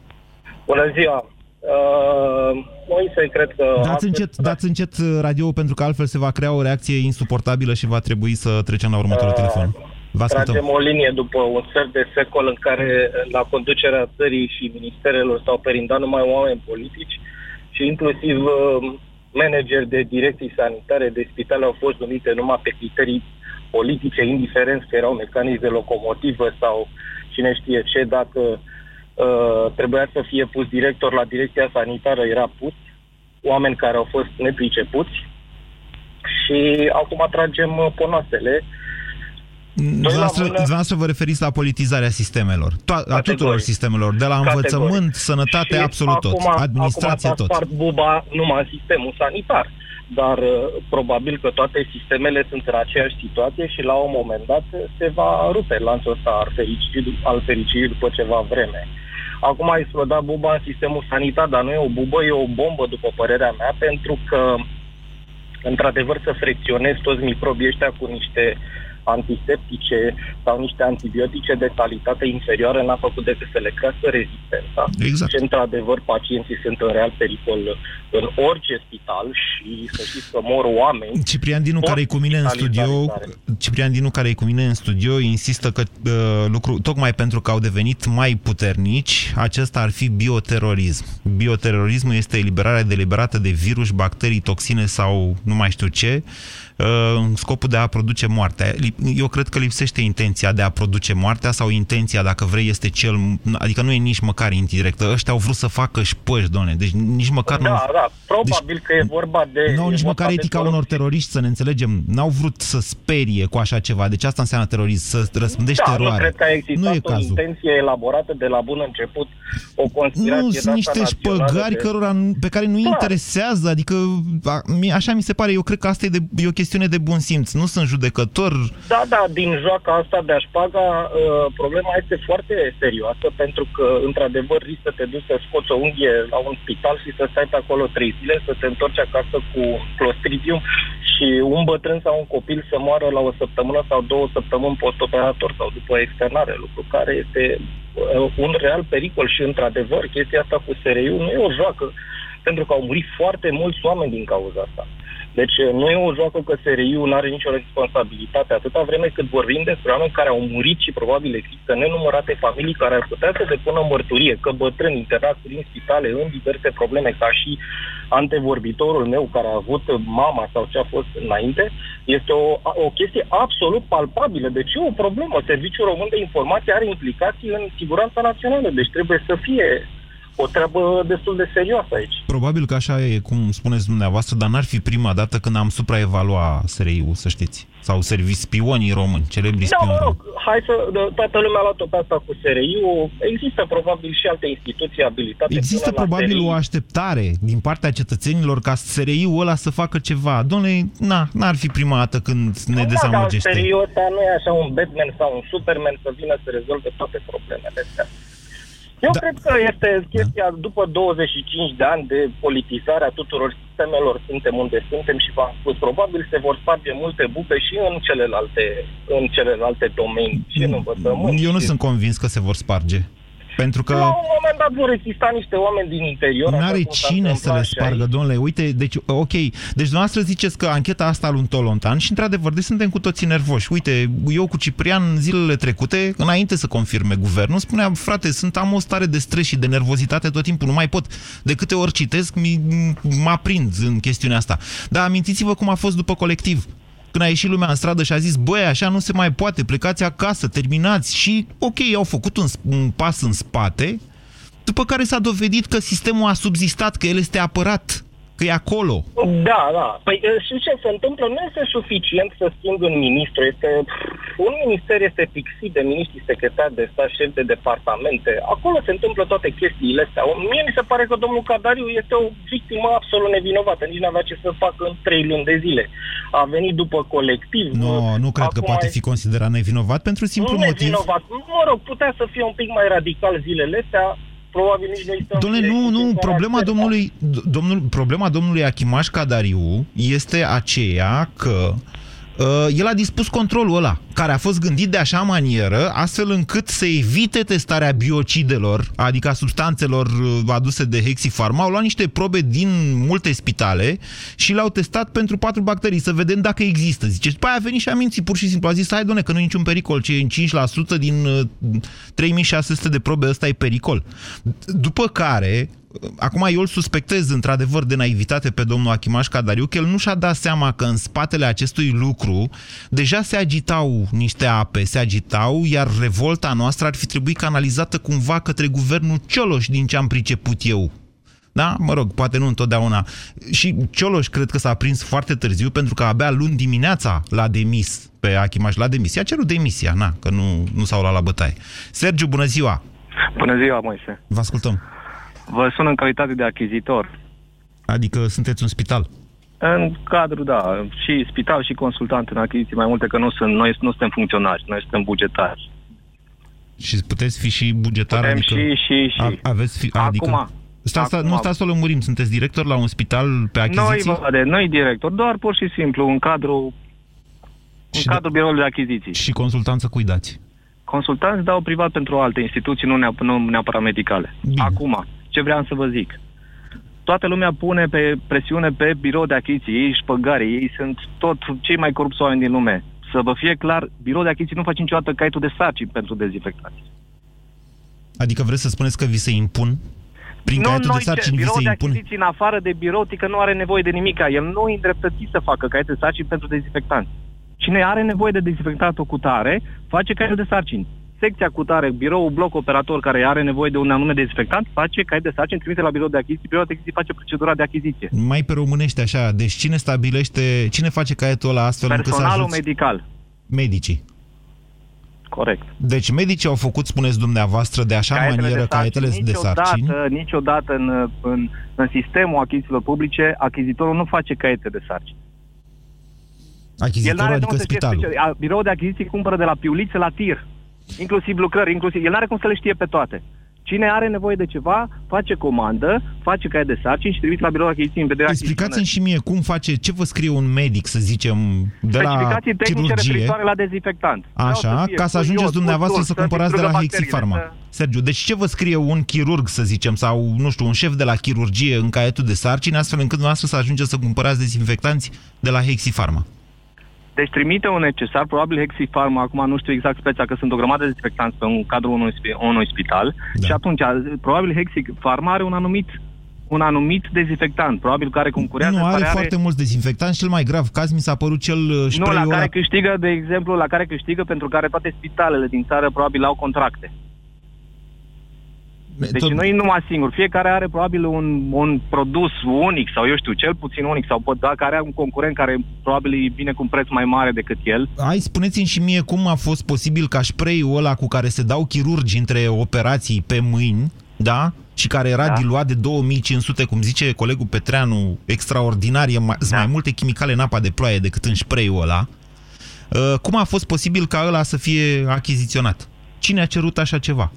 Bună ziua! Uh, Moise, cred că... Dați încet, dați încet radio pentru că altfel se va crea o reacție insuportabilă și va trebui să trecem la următorul uh, telefon. Vă Tragem o linie după un sfert de secol în care la conducerea țării și ministerelor s-au perindat numai oameni politici și inclusiv uh, manageri de direcții sanitare de spitale au fost numite numai pe criterii politice, indiferent că erau mecanici de locomotivă sau cine știe ce, dacă uh, Uh, trebuia să fie pus director la direcția sanitară, era pus, oameni care au fost nepricepuți și acum tragem uh, ponoasele. Dumneavoastră vă referiți la politizarea sistemelor, to- a tuturor sistemelor, de la învățământ, Categoric. sănătate, și absolut tot, acum, administrație acum tot. Acum buba numai în sistemul sanitar, dar uh, probabil că toate sistemele sunt în aceeași situație și la un moment dat se va rupe lanțul ăsta al fericirii, al fericirii după ceva vreme. Acum a explodat buba în sistemul sanitar, dar nu e o bubă, e o bombă, după părerea mea, pentru că, într-adevăr, să fricționezi toți microbii ăștia cu niște antiseptice sau niște antibiotice de calitate inferioară n-a făcut decât să le crească rezistența. Exact. Și, într-adevăr, pacienții sunt în real pericol în orice spital și să știți că mor oameni. Ciprian Dinu, care e cu mine în studio, Ciprian Dinu, care e cu mine în studio, insistă că uh, lucru, tocmai pentru că au devenit mai puternici, acesta ar fi bioterorism. Bioterorismul este eliberarea deliberată de virus, bacterii, toxine sau nu mai știu ce, uh, în scopul de a produce moartea. Eu cred că lipsește intenția de a produce moartea sau intenția, dacă vrei, este cel... Adică nu e nici măcar indirectă. Ăștia au vrut să facă șpăși, doamne. Deci nici măcar da, nu... Da, probabil deci, că e vorba de... Nu au nici măcar etica unor teroriști, să ne înțelegem. N-au vrut să sperie cu așa ceva. Deci asta înseamnă terorism, să răspândești da, teroare. nu cred că a existat nu e o cazul. intenție elaborată de la bun început, o conspirație Nu, sunt niște șpăgari de... cărora, pe care nu da. interesează. Adică, așa mi se pare, eu cred că asta e, de, e o chestiune de bun simț. Nu sunt judecător. Da, da, din joaca asta de a-șpaga, uh, problema este foarte serioasă, pentru că, într-adevăr, risc să te duci să scoți o unghie la un spital și să stai pe acolo trei zile, să te întorci acasă cu clostridium și un bătrân sau un copil să moară la o săptămână sau două săptămâni postoperator sau după externare, lucru care este uh, un real pericol și, într-adevăr, chestia asta cu SRI-ul nu e o joacă, pentru că au murit foarte mulți oameni din cauza asta. Deci nu e o joacă că SRI-ul nu are nicio responsabilitate atâta vreme cât vorbim despre oameni care au murit și probabil există nenumărate familii care ar putea să depună mărturie că bătrâni internați prin spitale în diverse probleme ca și antevorbitorul meu care a avut mama sau ce a fost înainte, este o, o chestie absolut palpabilă. Deci e o problemă. Serviciul Român de Informație are implicații în siguranța națională, deci trebuie să fie o treabă destul de serioasă aici. Probabil că așa e, cum spuneți dumneavoastră, dar n-ar fi prima dată când am supraevalua SRI-ul, să știți. Sau servici spionii români, celebri da, spioni mă rog, hai să, toată lumea a luat-o pe asta cu SRI-ul. Există probabil și alte instituții abilitate. Există probabil o așteptare din partea cetățenilor ca SRI-ul ăla să facă ceva. Domnule, na, n-ar fi prima dată când ne da, dezamăgește. Da, SRI-ul ăsta nu e așa un Batman sau un Superman să vină să rezolve toate problemele astea. Eu da. cred că este chestia, da. după 25 de ani de politizare a tuturor sistemelor, suntem unde suntem și v-am spus, probabil se vor sparge multe bupe și în celelalte, în celelalte domenii, și în învățământ. Eu nu și... sunt convins că se vor sparge. Pentru că... La un moment dat vor exista niște oameni din interior. Nu are cine să le spargă, domnule. Uite, deci, ok. Deci dumneavoastră ziceți că ancheta asta lui Tolontan și, într-adevăr, deci suntem cu toții nervoși. Uite, eu cu Ciprian, zilele trecute, înainte să confirme guvernul, spunea, frate, sunt am o stare de stres și de nervozitate tot timpul, nu mai pot. De câte ori citesc, mă aprind în chestiunea asta. Dar amintiți-vă cum a fost după colectiv când a ieșit lumea în stradă și a zis, băi, așa nu se mai poate, plecați acasă, terminați. Și, ok, au făcut un, un pas în spate, după care s-a dovedit că sistemul a subzistat, că el este apărat că e acolo. Da, da. Păi și ce se întâmplă? Nu este suficient să schimbi un ministru. Este, un minister este fixit de miniștri secretari de stat, șef de departamente. Acolo se întâmplă toate chestiile astea. Mie mi se pare că domnul Cadariu este o victimă absolut nevinovată. Nici nu avea ce să facă în trei luni de zile. A venit după colectiv. Nu, nu cred că poate fi considerat nevinovat pentru simplu nu motiv. Nevinovat. Mă rog, putea să fie un pic mai radical zilele astea probabil nici noi stăm... Domnule, nu, nu, problema domnului, domnul, problema domnului Achimaș Cadariu este aceea că Uh, el a dispus controlul ăla, care a fost gândit de așa manieră, astfel încât să evite testarea biocidelor, adică a substanțelor uh, aduse de Hexifarma. Au luat niște probe din multe spitale și le-au testat pentru patru bacterii, să vedem dacă există. Zice, după aia a venit și a mințit, pur și simplu. A zis, hai, done, că nu e niciun pericol, ce 5% din uh, 3600 de probe ăsta e pericol. După care, Acum eu îl suspectez într-adevăr de naivitate pe domnul Achimaș Cadariu, că el nu și-a dat seama că în spatele acestui lucru deja se agitau niște ape, se agitau, iar revolta noastră ar fi trebuit canalizată cumva către guvernul Cioloș, din ce am priceput eu. Da? Mă rog, poate nu întotdeauna. Și Cioloș cred că s-a prins foarte târziu, pentru că abia luni dimineața l-a demis pe Achimaș, l-a demis. I-a cerut demisia, na, că nu, nu s-au luat la bătaie. Sergiu, bună ziua! Bună ziua, Moise! Vă ascultăm! Vă sun în calitate de achizitor. Adică sunteți un spital? În cadru, da, și spital și consultant în achiziții mai multe, că nu sunt, noi nu suntem funcționari, noi suntem bugetari. Și puteți fi și bugetar? Putem adică și, și, și. A, aveți fi, adică... Acum, Sta, sta, acum, nu stați să lămurim, sunteți director la un spital pe achiziții? Noi, de, noi director, doar pur și simplu, în cadrul, în Și cadrul biroului de achiziții. Și consultanță cui dați? Consultanți dau privat pentru alte instituții, nu, neap- nu neapărat medicale. Bine. Acum, ce vreau să vă zic? Toată lumea pune pe presiune pe birou de achiziții, ei șpăgare, ei sunt tot cei mai corupți oameni din lume. Să vă fie clar, birou de achiziții nu face niciodată caietul de sarcini pentru dezinfectați. Adică vreți să spuneți că vi se impun? Prin nu caietul noi, de sarcini vi birou se de impun? achiziții în afară de birotică nu are nevoie de nimic. El nu e îndreptățit să facă caiete de sarcini pentru dezinfectanți. Cine are nevoie de dezinfectat o cutare, face caiete de sarcini. Secția cutare, birou, bloc operator care are nevoie de un anume dezinfectant, face caiet de sarcini, trimite la birou de achiziții, birou de achiziții face procedura de achiziție. Mai pe românește așa, deci cine stabilește, cine face caietul ăla astfel încât să Personalul ajuți? medical. Medicii. Corect. Deci medicii au făcut, spuneți dumneavoastră, de așa Caietele manieră de sarcini, caietele de sarcini. Niciodată, niciodată în, în, în sistemul achizițiilor publice, achizitorul nu face caiete de sarcini. Achizitorul, n-are adică de unde să știe spitalul. special- a- Biroul de achiziții cumpără de la piulițe la tir. Inclusiv lucrări, inclusiv. El nu are cum să le știe pe toate. Cine are nevoie de ceva, face comandă, face caiet de sarcini și trimite la biroul de achiziții în vederea Explicați-mi și mie cum face, ce vă scrie un medic, să zicem, de la Specificații tehnice chirurgie, referitoare la dezinfectant. Vreau așa, fie ca să cu ajungeți iod, cu dumneavoastră dur, să cumpărați de la distrugă Hexifarma. bacteriile, Sergiu, deci ce vă scrie un chirurg, să zicem, sau, nu știu, un șef de la chirurgie în caietul de sarcini, astfel încât dumneavoastră să ajungeți să cumpărați dezinfectanți de la Hexifarma? Deci trimite un necesar, probabil Hexifarma, acum nu știu exact speța, că sunt o grămadă de dezinfectanți pe un cadrul unui, spi- unui spital da. și atunci, probabil Hexifarma are un anumit un anumit dezinfectant, probabil care concurează. Nu, are care foarte mulți dezinfectanți. Cel mai grav caz mi s-a părut cel uh, Nu, la spray-ul care ăla- câștigă, de exemplu, la care câștigă pentru care toate spitalele din țară probabil au contracte. Deci Tot- nu e numai singur. Fiecare are probabil un, un produs unic sau eu știu, cel puțin unic sau pot, dacă are un concurent care probabil vine cu un preț mai mare decât el. Hai, spuneți-mi și mie cum a fost posibil ca spray-ul ăla cu care se dau chirurgi între operații pe mâini, da? Și care era da. diluat de 2500, cum zice colegul Petreanu, extraordinar, e mai, da. mai multe chimicale în apa de ploaie decât în spray-ul ăla. Uh, cum a fost posibil ca ăla să fie achiziționat? Cine a cerut așa ceva?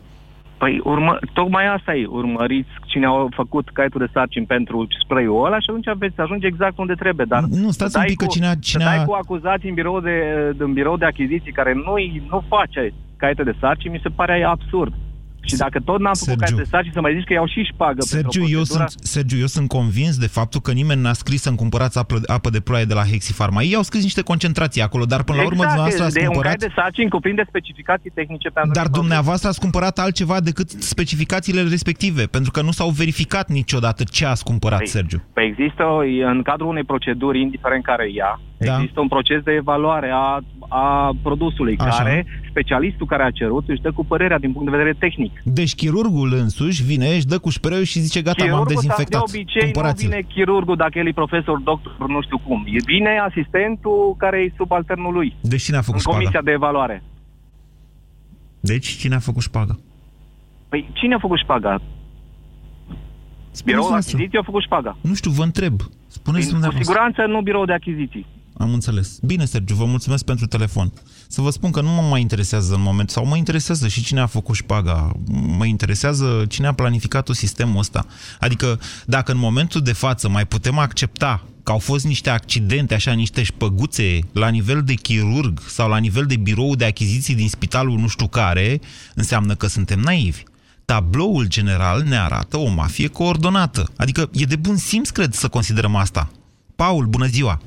Păi urmă, tocmai asta e, urmăriți cine a făcut caietul de sarcini pentru spray-ul ăla și atunci veți ajunge exact unde trebuie. Dar Nu, stați să un dai pic că cu, cine a- să cine a- dai cu acuzații în birou de, în birou de achiziții care nu, nu face caiete de sarcini, mi se pare absurd. Și dacă tot n-am făcut Sergiu. caiete de sarcini, să mai zici că iau și șpagă Sergiu pentru o eu, procedură. sunt, Sergiu, eu sunt convins de faptul că nimeni n-a scris să-mi cumpărați apă, apă de ploaie de la Hexifarma. Ei au scris niște concentrații acolo, dar până la urmă exact, dumneavoastră ați de un cumpărat... caiet de sarcini cuprinde specificații tehnice pentru Dar dumneavoastră ați cumpărat altceva decât specificațiile respective, pentru că nu s-au verificat niciodată ce ați cumpărat, Sergiu. Păi există, în cadrul unei proceduri, indiferent care e ea, Da. există un proces de evaluare a, a produsului, Așa. care specialistul care a cerut își dă cu părerea din punct de vedere tehnic. Deci chirurgul însuși vine, își dă cu șpereu și zice gata, m-am Chirurgul dezinfectat. de obicei nu Cumpărați-l. vine chirurgul dacă el e profesor, doctor, nu știu cum. Vine asistentul care e subalternul lui. Deci cine a făcut în șpaga? comisia de evaluare. Deci cine a făcut șpaga? Păi cine a făcut șpaga? Biroul de dumneavoastră. achiziții a făcut șpaga. Nu știu, vă întreb. Spuneți Cu dumneavoastră. siguranță nu birou de achiziții. Am înțeles. Bine, Sergiu, vă mulțumesc pentru telefon. Să vă spun că nu mă mai interesează în moment, sau mă interesează și cine a făcut șpaga. Mă interesează cine a planificat sistemul ăsta. Adică, dacă în momentul de față mai putem accepta că au fost niște accidente, așa, niște șpăguțe la nivel de chirurg sau la nivel de birou de achiziții din spitalul nu știu care, înseamnă că suntem naivi. Tabloul general ne arată o mafie coordonată. Adică e de bun simț, cred, să considerăm asta. Paul, bună ziua!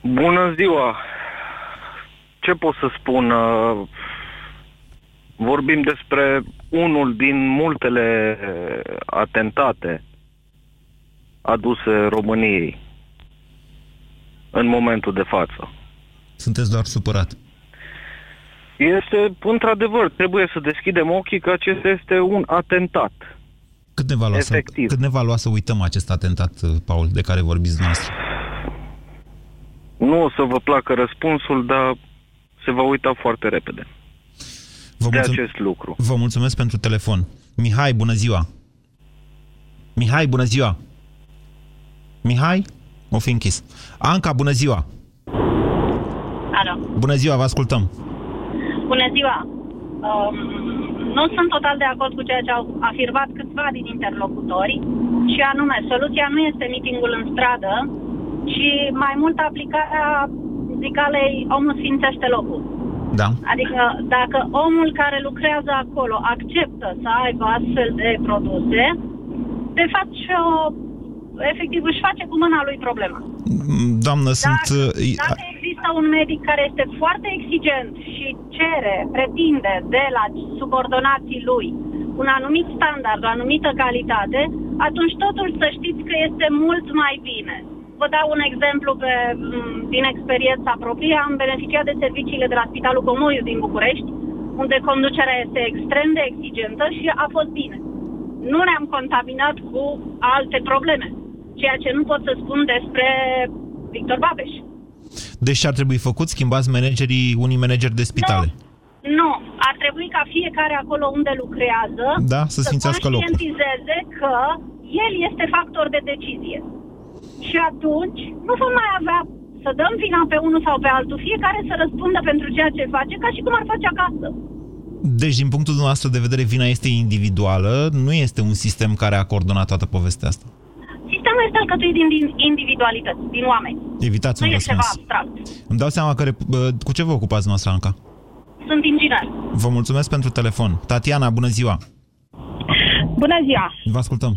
Bună ziua! Ce pot să spun? Uh, Vorbim despre unul din multele atentate aduse României în momentul de față. Sunteți doar supărat. Este, într-adevăr, trebuie să deschidem ochii că acesta este un atentat. Cât ne va lua, să, Efectiv. cât ne va lua să uităm acest atentat, Paul, de care vorbiți noastră? Nu o să vă placă răspunsul, dar se va uita foarte repede Vă, de mulțum- acest lucru. vă mulțumesc pentru telefon. Mihai, bună ziua! Mihai, bună ziua! Mihai? O fi închis. Anca, bună ziua! Alo. Bună ziua, vă ascultăm. Bună ziua! Um, nu sunt total de acord cu ceea ce au afirmat câțiva din interlocutori și anume, soluția nu este meetingul în stradă, ci mai mult aplicarea zicalei omul sfințește locul. Da. Adică dacă omul care lucrează acolo acceptă să aibă astfel de produse, de fapt și o, efectiv își face cu mâna lui problema. Doamnă, sunt... uh, Dacă există un medic care este foarte exigent și cere, pretinde de la subordonații lui un anumit standard, o anumită calitate, atunci totul să știți că este mult mai bine. Vă dau un exemplu pe, m, din experiența proprie. Am beneficiat de serviciile de la Spitalul Comoiu din București, unde conducerea este extrem de exigentă și a fost bine. Nu ne-am contaminat cu alte probleme, ceea ce nu pot să spun despre Victor Babeș. Deci ce ar trebui făcut? Schimbați managerii, unii manageri de spitale. Nu, ar trebui ca fiecare acolo unde lucrează Da, să sfințească locul. conștientizeze că el este factor de decizie. Și atunci nu vom mai avea să dăm vina pe unul sau pe altul, fiecare să răspundă pentru ceea ce face, ca și cum ar face acasă. Deci, din punctul dumneavoastră de vedere, vina este individuală, nu este un sistem care a coordonat toată povestea asta. Sistemul este alcătuit din, din individualități, din oameni. Evitați nu un e ceva răspuns. abstract. Îmi dau seama că... Bă, cu ce vă ocupați noastră, Anca? Sunt inginer. Vă mulțumesc pentru telefon. Tatiana, bună ziua! Bună ziua! Vă ascultăm.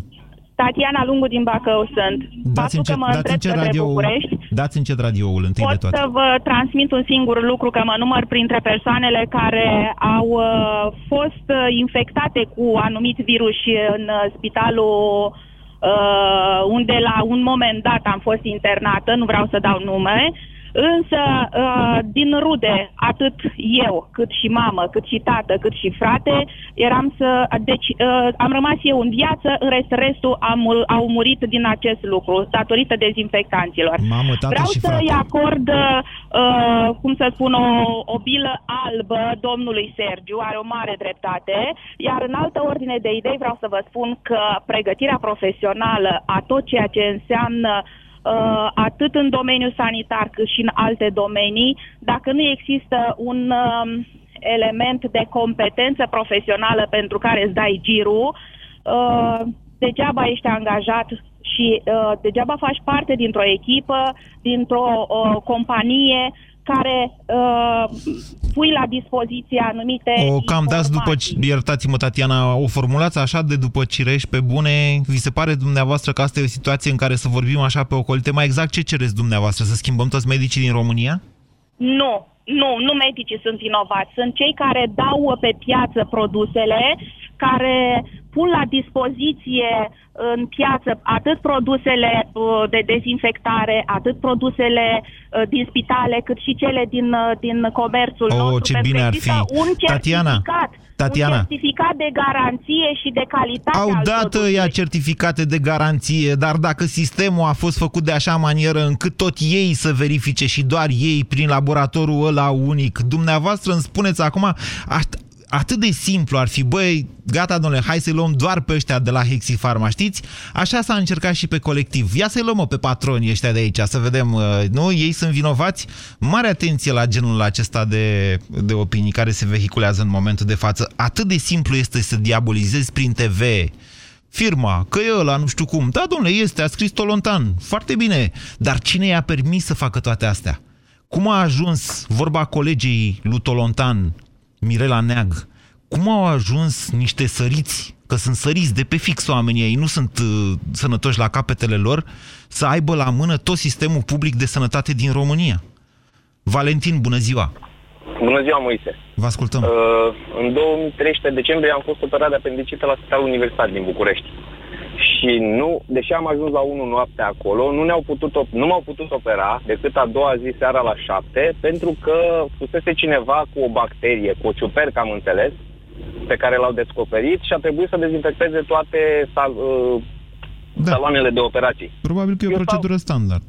Tatiana Lungu din Bacău sunt. Dați Faptul încet, că mă dați îndrept încet, către radio, București, dați încet radioul întâi de pot toate. să vă transmit un singur lucru, că mă număr printre persoanele care au uh, fost uh, infectate cu anumit virus în uh, spitalul uh, unde la un moment dat am fost internată, nu vreau să dau nume, însă uh, din rude, atât eu, cât și mamă, cât și tată, cât și frate, eram să... Deci uh, am rămas eu în viață, în rest, restul am, au murit din acest lucru, datorită dezinfectanților. Mamă, tată Vreau și să-i frate. acord, uh, cum să spun, o, o bilă albă domnului Sergiu, are o mare dreptate, iar în altă ordine de idei vreau să vă spun că pregătirea profesională a tot ceea ce înseamnă uh, atât în domeniul sanitar cât și în alte domenii, dacă nu există un uh, element de competență profesională pentru care îți dai girul, uh, degeaba ești angajat și uh, degeaba faci parte dintr-o echipă, dintr-o uh, companie care uh, pui la dispoziție anumite O cam dați după, iertați-mă Tatiana, o formulați așa de după cireș pe bune, vi se pare dumneavoastră că asta e o situație în care să vorbim așa pe ocolite? Mai exact ce cereți dumneavoastră? Să schimbăm toți medicii din România? Nu, nu, nu medicii sunt inovați. Sunt cei care dau pe piață produsele, care pun la dispoziție în piață atât produsele uh, de dezinfectare, atât produsele uh, din spitale, cât și cele din, uh, din comerțul Oh, nostru. ce pentru bine că ar există fi. Un Tatiana, certificat, Tatiana. Un certificat de garanție și de calitate Au al dat produsului. ea certificate de garanție, dar dacă sistemul a fost făcut de așa manieră încât tot ei să verifice și doar ei prin laboratorul ăla unic, dumneavoastră îmi spuneți acum, at- atât de simplu ar fi, băi, gata, domnule, hai să-i luăm doar pe ăștia de la Hexifarma, știți? Așa s-a încercat și pe colectiv. Ia să-i luăm mă, pe patronii ăștia de aici, să vedem, uh, nu? Ei sunt vinovați? Mare atenție la genul acesta de, de opinii care se vehiculează în momentul de față. Atât de simplu este să diabolizezi prin TV firma, că e ăla, nu știu cum. Da, domnule, este, a scris Tolontan. Foarte bine. Dar cine i-a permis să facă toate astea? Cum a ajuns, vorba colegii lui Tolontan, Mirela Neag, cum au ajuns niște săriți, că sunt săriți de pe fix oamenii ei, nu sunt uh, sănătoși la capetele lor, să aibă la mână tot sistemul public de sănătate din România? Valentin, bună ziua! Bună ziua, Moise. Vă ascultăm. Uh, în 2013 decembrie am fost operat de apendicită la Spitalul Universitar din București. Și nu, deși am ajuns la 1 noapte acolo, nu, ne-au putut, op- nu m-au putut opera decât a doua zi seara la 7, pentru că fusese cineva cu o bacterie, cu o ciupercă, am înțeles, pe care l-au descoperit și a trebuit să dezinfecteze toate sal, uh, da. saloanele de operații. Probabil că e o procedură standard.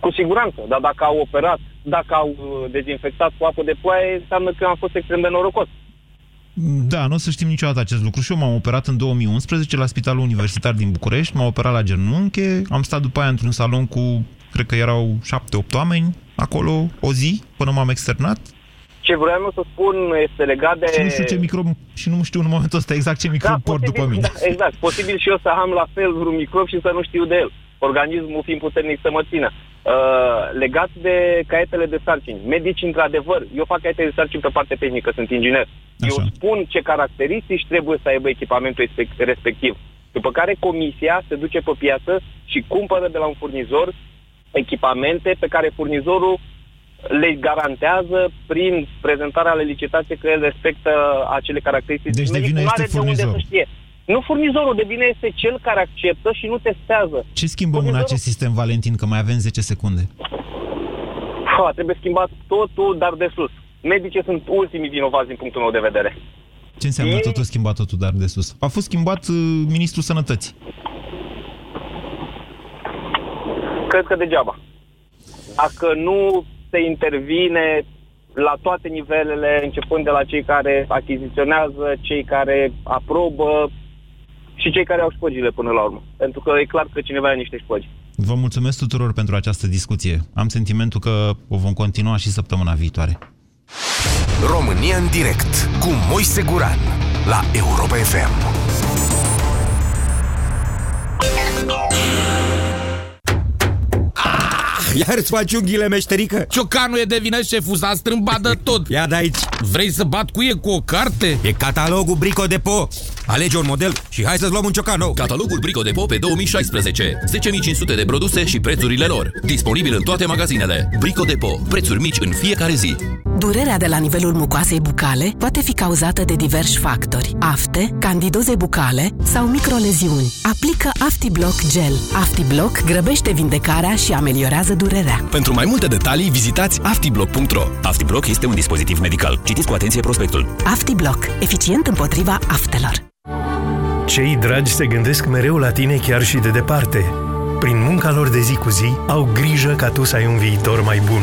Cu siguranță, dar dacă au operat, dacă au uh, dezinfectat cu apă de ploaie, înseamnă că am fost extrem de norocos. Da, nu o să știm niciodată acest lucru. Și eu m-am operat în 2011 la Spitalul Universitar din București, m-am operat la genunche, am stat după aia într-un salon cu, cred că erau șapte-opt oameni acolo, o zi, până m-am externat. Ce vreau eu să spun este legat de... Și nu știu ce microb, și nu știu în momentul ăsta exact ce microb da, port după mine. Da, exact. Posibil și eu să am la fel vreun microb și să nu știu de el. Organismul fiind puternic să mă țină. Uh, legat de caietele de sarcini. Medici, într-adevăr, eu fac caietele de sarcini pe parte tehnică, sunt inginer. Așa. Eu spun ce caracteristici trebuie să aibă echipamentul respectiv. După care comisia se duce pe piață și cumpără de la un furnizor echipamente pe care furnizorul le garantează prin prezentarea la licitație că el respectă acele caracteristici. Deci de vină Nu are este de unde furnizorul. să știe. Nu furnizorul, de bine este cel care acceptă și nu testează. Ce schimbăm în acest sistem, Valentin, că mai avem 10 secunde? Ha, trebuie schimbat totul, dar de sus. Medicii sunt ultimii vinovați din punctul meu de vedere. Ce înseamnă Ei- totul schimbat, totul dar de sus? A fost schimbat uh, ministrul sănătății. Cred că degeaba. Dacă nu se intervine la toate nivelele, începând de la cei care achiziționează, cei care aprobă și cei care au șpăgile până la urmă. Pentru că e clar că cineva are niște șpăgi. Vă mulțumesc tuturor pentru această discuție. Am sentimentul că o vom continua și săptămâna viitoare. România în direct cu Moise Guran la Europa FM. Iar îți faci unghiile meșterică? Ciocanul e de vină, șeful, s-a strâmbat de tot. Ia de aici. Vrei să bat cu e cu o carte? E catalogul Brico Depo. Alege un model și hai să-ți luăm un ciocan nou. Catalogul Brico Depo pe 2016. 10.500 de produse și prețurile lor. Disponibil în toate magazinele. Brico Depo. Prețuri mici în fiecare zi. Durerea de la nivelul mucoasei bucale poate fi cauzată de diversi factori. Afte, candidoze bucale sau microleziuni. Aplică AftiBlock Gel. AftiBlock grăbește vindecarea și ameliorează durerea. Pentru mai multe detalii, vizitați aftiblock.ro. Aftiblock este un dispozitiv medical. Citiți cu atenție prospectul. AftiBlock. Eficient împotriva aftelor. Cei dragi se gândesc mereu la tine chiar și de departe. Prin munca lor de zi cu zi, au grijă ca tu să ai un viitor mai bun.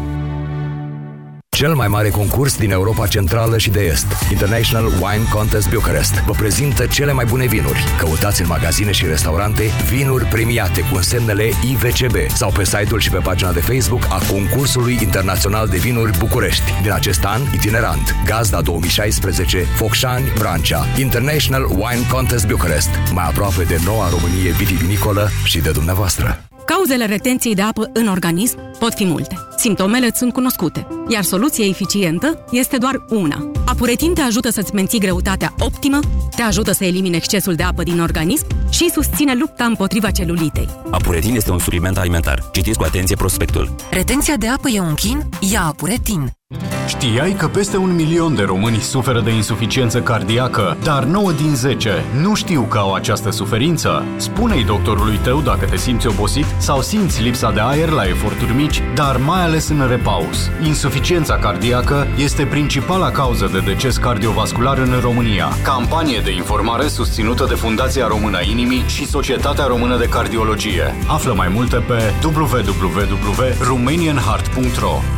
Cel mai mare concurs din Europa Centrală și de Est, International Wine Contest Bucharest, vă prezintă cele mai bune vinuri. Căutați în magazine și restaurante vinuri premiate cu semnele IVCB sau pe site-ul și pe pagina de Facebook a Concursului Internațional de Vinuri București. Din acest an, itinerant, gazda 2016, Focșani, Brancea, International Wine Contest Bucharest, mai aproape de noua Românie vitivinicolă și de dumneavoastră. Cauzele retenției de apă în organism pot fi multe. Simptomele îți sunt cunoscute, iar soluția eficientă este doar una. Apuretin te ajută să-ți menții greutatea optimă, te ajută să elimine excesul de apă din organism și susține lupta împotriva celulitei. Apuretin este un supliment alimentar. Citiți cu atenție prospectul. Retenția de apă e un chin? Ia Apuretin! Știai că peste un milion de români suferă de insuficiență cardiacă, dar 9 din 10 nu știu că au această suferință? Spune-i doctorului tău dacă te simți obosit sau simți lipsa de aer la eforturi mici, dar mai ales în repaus. Insuficiența cardiacă este principala cauză de deces cardiovascular în România. Campanie de informare susținută de Fundația Română a Inimii și Societatea Română de Cardiologie. Află mai multe pe www.romanianheart.ro